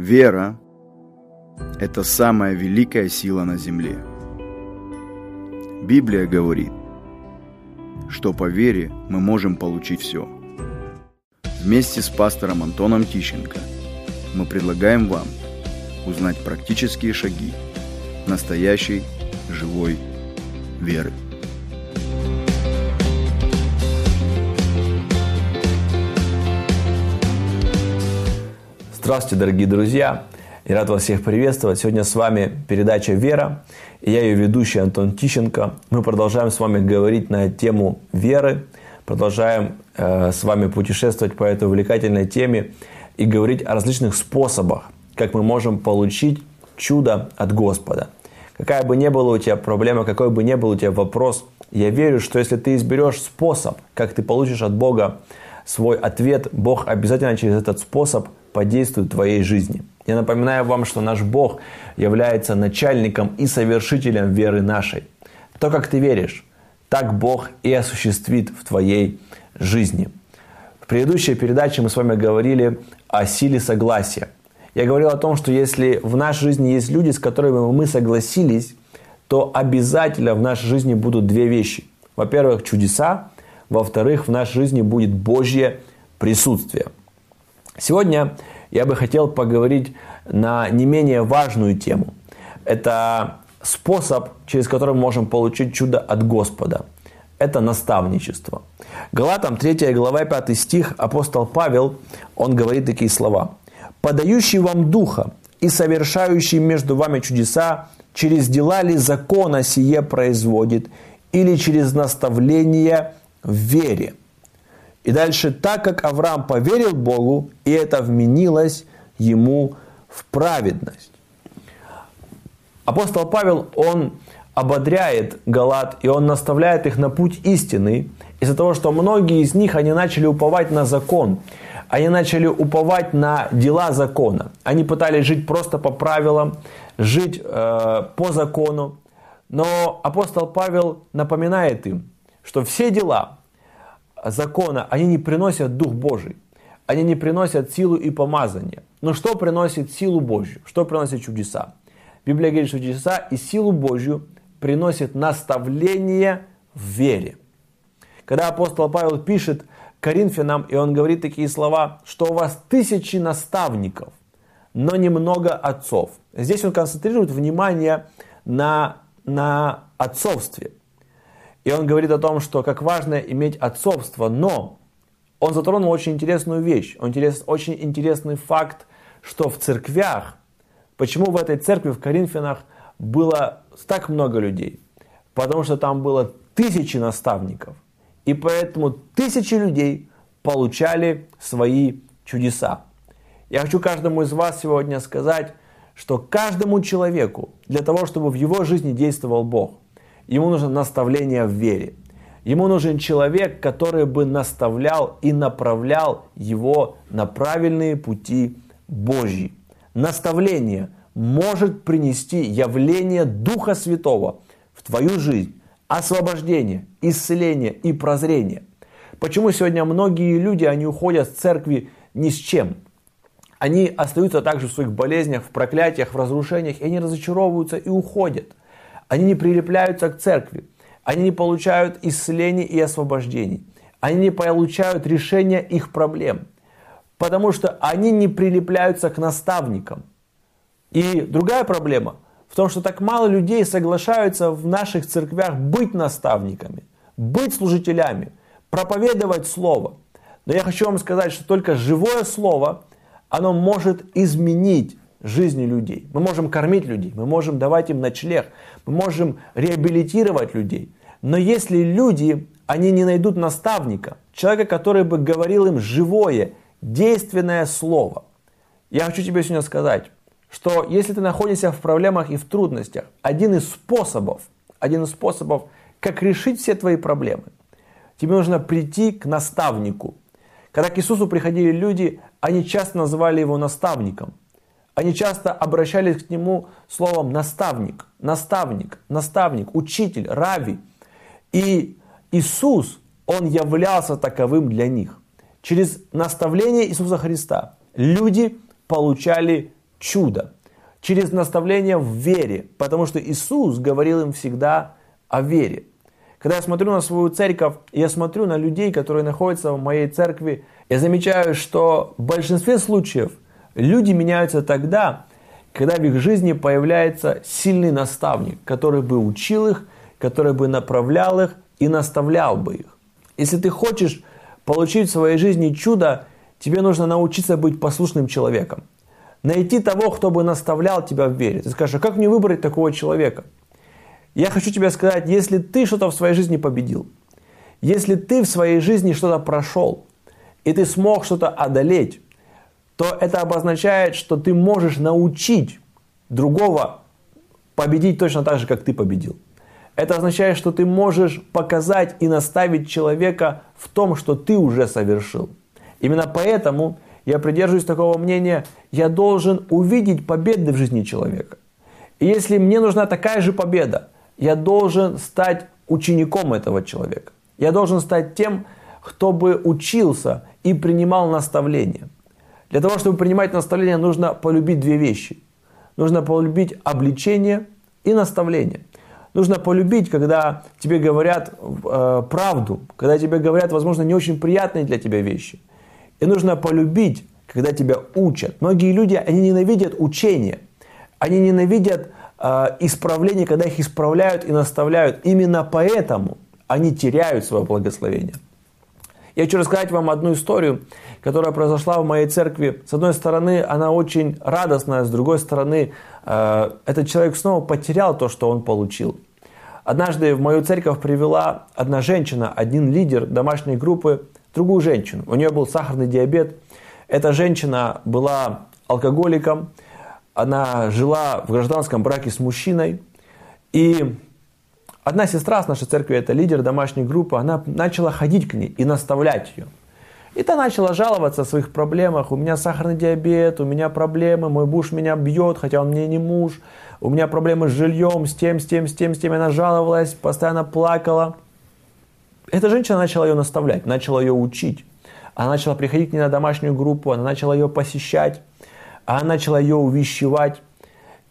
Вера – это самая великая сила на земле. Библия говорит, что по вере мы можем получить все. Вместе с пастором Антоном Тищенко мы предлагаем вам узнать практические шаги настоящей живой веры. Здравствуйте, дорогие друзья! Я рад вас всех приветствовать. Сегодня с вами передача «Вера». И я ее ведущий Антон Тищенко. Мы продолжаем с вами говорить на тему веры. Продолжаем э, с вами путешествовать по этой увлекательной теме и говорить о различных способах, как мы можем получить чудо от Господа. Какая бы ни была у тебя проблема, какой бы ни был у тебя вопрос, я верю, что если ты изберешь способ, как ты получишь от Бога свой ответ, Бог обязательно через этот способ – подействует в твоей жизни. Я напоминаю вам, что наш Бог является начальником и совершителем веры нашей. То, как ты веришь, так Бог и осуществит в твоей жизни. В предыдущей передаче мы с вами говорили о силе согласия. Я говорил о том, что если в нашей жизни есть люди, с которыми мы согласились, то обязательно в нашей жизни будут две вещи. Во-первых, чудеса. Во-вторых, в нашей жизни будет Божье присутствие – Сегодня я бы хотел поговорить на не менее важную тему. Это способ, через который мы можем получить чудо от Господа. Это наставничество. Галатам 3 глава 5 стих апостол Павел, он говорит такие слова. «Подающий вам духа и совершающий между вами чудеса, через дела ли закона сие производит, или через наставление в вере?» И дальше, так как Авраам поверил Богу, и это вменилось ему в праведность. Апостол Павел, он ободряет Галат, и он наставляет их на путь истины, из-за того, что многие из них, они начали уповать на закон, они начали уповать на дела закона. Они пытались жить просто по правилам, жить э, по закону. Но апостол Павел напоминает им, что все дела, закона, они не приносят Дух Божий. Они не приносят силу и помазание. Но что приносит силу Божью? Что приносит чудеса? Библия говорит, что чудеса и силу Божью приносит наставление в вере. Когда апостол Павел пишет Коринфянам, и он говорит такие слова, что у вас тысячи наставников, но немного отцов. Здесь он концентрирует внимание на, на отцовстве. И он говорит о том, что как важно иметь отцовство, но он затронул очень интересную вещь, он интерес, очень интересный факт, что в церквях, почему в этой церкви в Коринфянах было так много людей? Потому что там было тысячи наставников, и поэтому тысячи людей получали свои чудеса. Я хочу каждому из вас сегодня сказать, что каждому человеку для того, чтобы в его жизни действовал Бог, Ему нужно наставление в вере. Ему нужен человек, который бы наставлял и направлял его на правильные пути Божьи. Наставление может принести явление Духа Святого в твою жизнь, освобождение, исцеление и прозрение. Почему сегодня многие люди, они уходят с церкви ни с чем? Они остаются также в своих болезнях, в проклятиях, в разрушениях, и они разочаровываются и уходят. Они не прилепляются к церкви. Они не получают исцелений и освобождений. Они не получают решения их проблем. Потому что они не прилепляются к наставникам. И другая проблема в том, что так мало людей соглашаются в наших церквях быть наставниками, быть служителями, проповедовать Слово. Но я хочу вам сказать, что только живое Слово, оно может изменить жизни людей. Мы можем кормить людей, мы можем давать им ночлег, мы можем реабилитировать людей. Но если люди, они не найдут наставника, человека, который бы говорил им живое, действенное слово. Я хочу тебе сегодня сказать, что если ты находишься в проблемах и в трудностях, один из способов, один из способов, как решить все твои проблемы, тебе нужно прийти к наставнику. Когда к Иисусу приходили люди, они часто называли его наставником. Они часто обращались к нему словом наставник, наставник, наставник, учитель, рави. И Иисус, он являлся таковым для них. Через наставление Иисуса Христа люди получали чудо, через наставление в вере, потому что Иисус говорил им всегда о вере. Когда я смотрю на свою церковь, я смотрю на людей, которые находятся в моей церкви, я замечаю, что в большинстве случаев люди меняются тогда, когда в их жизни появляется сильный наставник, который бы учил их, который бы направлял их и наставлял бы их. Если ты хочешь получить в своей жизни чудо, тебе нужно научиться быть послушным человеком. Найти того, кто бы наставлял тебя в вере. Ты скажешь, а как мне выбрать такого человека? Я хочу тебе сказать, если ты что-то в своей жизни победил, если ты в своей жизни что-то прошел, и ты смог что-то одолеть, то это обозначает, что ты можешь научить другого победить точно так же, как ты победил. Это означает, что ты можешь показать и наставить человека в том, что ты уже совершил. Именно поэтому я придерживаюсь такого мнения, я должен увидеть победы в жизни человека. И если мне нужна такая же победа, я должен стать учеником этого человека. Я должен стать тем, кто бы учился и принимал наставления. Для того, чтобы принимать наставления, нужно полюбить две вещи. Нужно полюбить обличение и наставление. Нужно полюбить, когда тебе говорят э, правду, когда тебе говорят, возможно, не очень приятные для тебя вещи. И нужно полюбить, когда тебя учат. Многие люди, они ненавидят учение. Они ненавидят Э, исправления, когда их исправляют и наставляют. Именно поэтому они теряют свое благословение. Я хочу рассказать вам одну историю, которая произошла в моей церкви. С одной стороны, она очень радостная, с другой стороны, э, этот человек снова потерял то, что он получил. Однажды в мою церковь привела одна женщина, один лидер домашней группы, другую женщину. У нее был сахарный диабет. Эта женщина была алкоголиком, она жила в гражданском браке с мужчиной. И одна сестра с нашей церкви, это лидер домашней группы, она начала ходить к ней и наставлять ее. И та начала жаловаться о своих проблемах. У меня сахарный диабет, у меня проблемы, мой муж меня бьет, хотя он мне не муж. У меня проблемы с жильем, с тем, с тем, с тем, с тем. Она жаловалась, постоянно плакала. Эта женщина начала ее наставлять, начала ее учить. Она начала приходить к ней на домашнюю группу, она начала ее посещать она начала ее увещевать.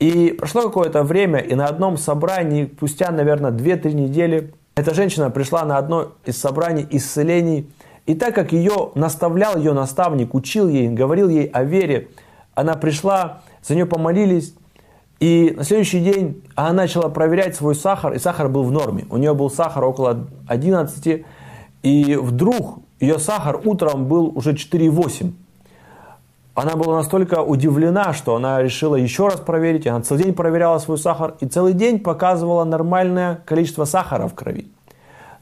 И прошло какое-то время, и на одном собрании, спустя, наверное, 2-3 недели, эта женщина пришла на одно из собраний исцелений, и так как ее наставлял ее наставник, учил ей, говорил ей о вере, она пришла, за нее помолились, и на следующий день она начала проверять свой сахар, и сахар был в норме. У нее был сахар около 11, и вдруг ее сахар утром был уже 4,8 она была настолько удивлена, что она решила еще раз проверить. Она целый день проверяла свой сахар и целый день показывала нормальное количество сахара в крови.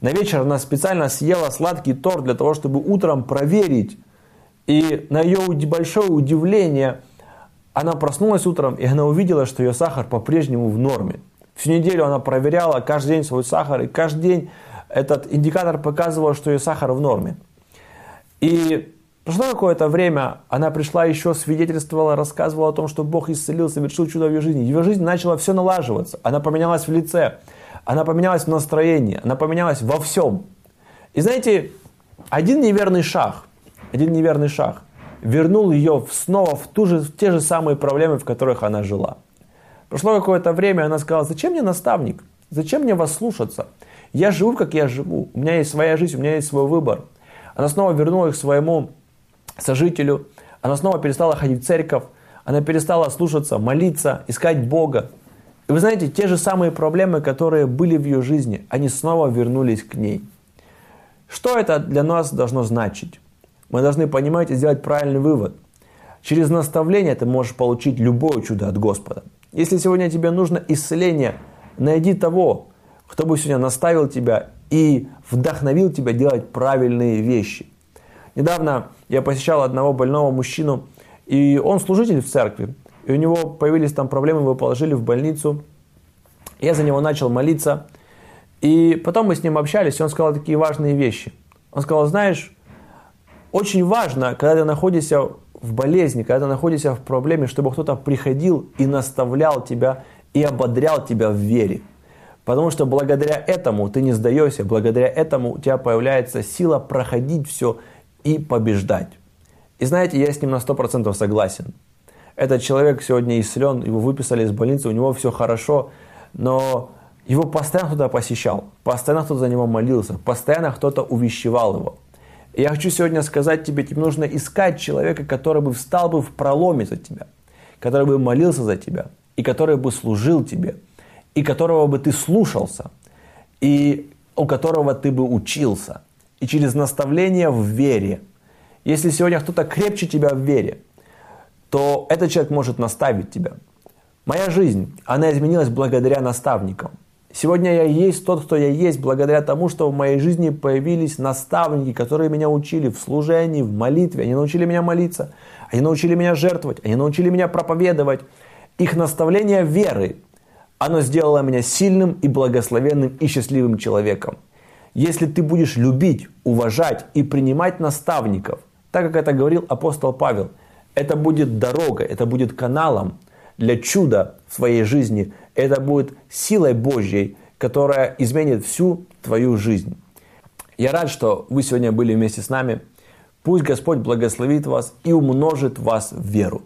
На вечер она специально съела сладкий торт для того, чтобы утром проверить. И на ее большое удивление она проснулась утром, и она увидела, что ее сахар по-прежнему в норме. Всю неделю она проверяла каждый день свой сахар, и каждый день этот индикатор показывал, что ее сахар в норме. И Прошло какое-то время, она пришла еще, свидетельствовала, рассказывала о том, что Бог исцелил, совершил чудо в ее жизни. Ее жизнь начала все налаживаться. Она поменялась в лице, она поменялась в настроении, она поменялась во всем. И знаете, один неверный шаг, один неверный шаг вернул ее снова в, ту же, в те же самые проблемы, в которых она жила. Прошло какое-то время, она сказала, зачем мне наставник? Зачем мне вас слушаться? Я живу, как я живу. У меня есть своя жизнь, у меня есть свой выбор. Она снова вернула их к своему сожителю, она снова перестала ходить в церковь, она перестала слушаться, молиться, искать Бога. И вы знаете, те же самые проблемы, которые были в ее жизни, они снова вернулись к ней. Что это для нас должно значить? Мы должны понимать и сделать правильный вывод. Через наставление ты можешь получить любое чудо от Господа. Если сегодня тебе нужно исцеление, найди того, кто бы сегодня наставил тебя и вдохновил тебя делать правильные вещи. Недавно я посещал одного больного мужчину, и он служитель в церкви. И у него появились там проблемы, его положили в больницу. Я за него начал молиться. И потом мы с ним общались, и он сказал такие важные вещи. Он сказал, знаешь, очень важно, когда ты находишься в болезни, когда ты находишься в проблеме, чтобы кто-то приходил и наставлял тебя, и ободрял тебя в вере. Потому что благодаря этому ты не сдаешься, благодаря этому у тебя появляется сила проходить все и побеждать. И знаете, я с ним на 100% согласен. этот человек сегодня исцелен, его выписали из больницы, у него все хорошо, но его постоянно кто-то посещал, постоянно кто-то за него молился, постоянно кто-то увещевал его. И я хочу сегодня сказать тебе, тебе нужно искать человека, который бы встал бы в проломе за тебя, который бы молился за тебя, и который бы служил тебе, и которого бы ты слушался, и у которого ты бы учился. И через наставление в вере. Если сегодня кто-то крепче тебя в вере, то этот человек может наставить тебя. Моя жизнь, она изменилась благодаря наставникам. Сегодня я есть тот, кто я есть, благодаря тому, что в моей жизни появились наставники, которые меня учили в служении, в молитве. Они научили меня молиться, они научили меня жертвовать, они научили меня проповедовать. Их наставление веры, оно сделало меня сильным и благословенным и счастливым человеком. Если ты будешь любить, уважать и принимать наставников, так как это говорил апостол Павел, это будет дорога, это будет каналом для чуда в своей жизни – это будет силой Божьей, которая изменит всю твою жизнь. Я рад, что вы сегодня были вместе с нами. Пусть Господь благословит вас и умножит вас в веру.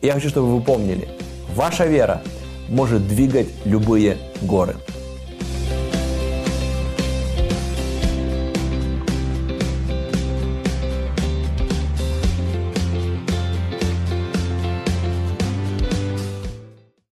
я хочу, чтобы вы помнили, ваша вера может двигать любые горы.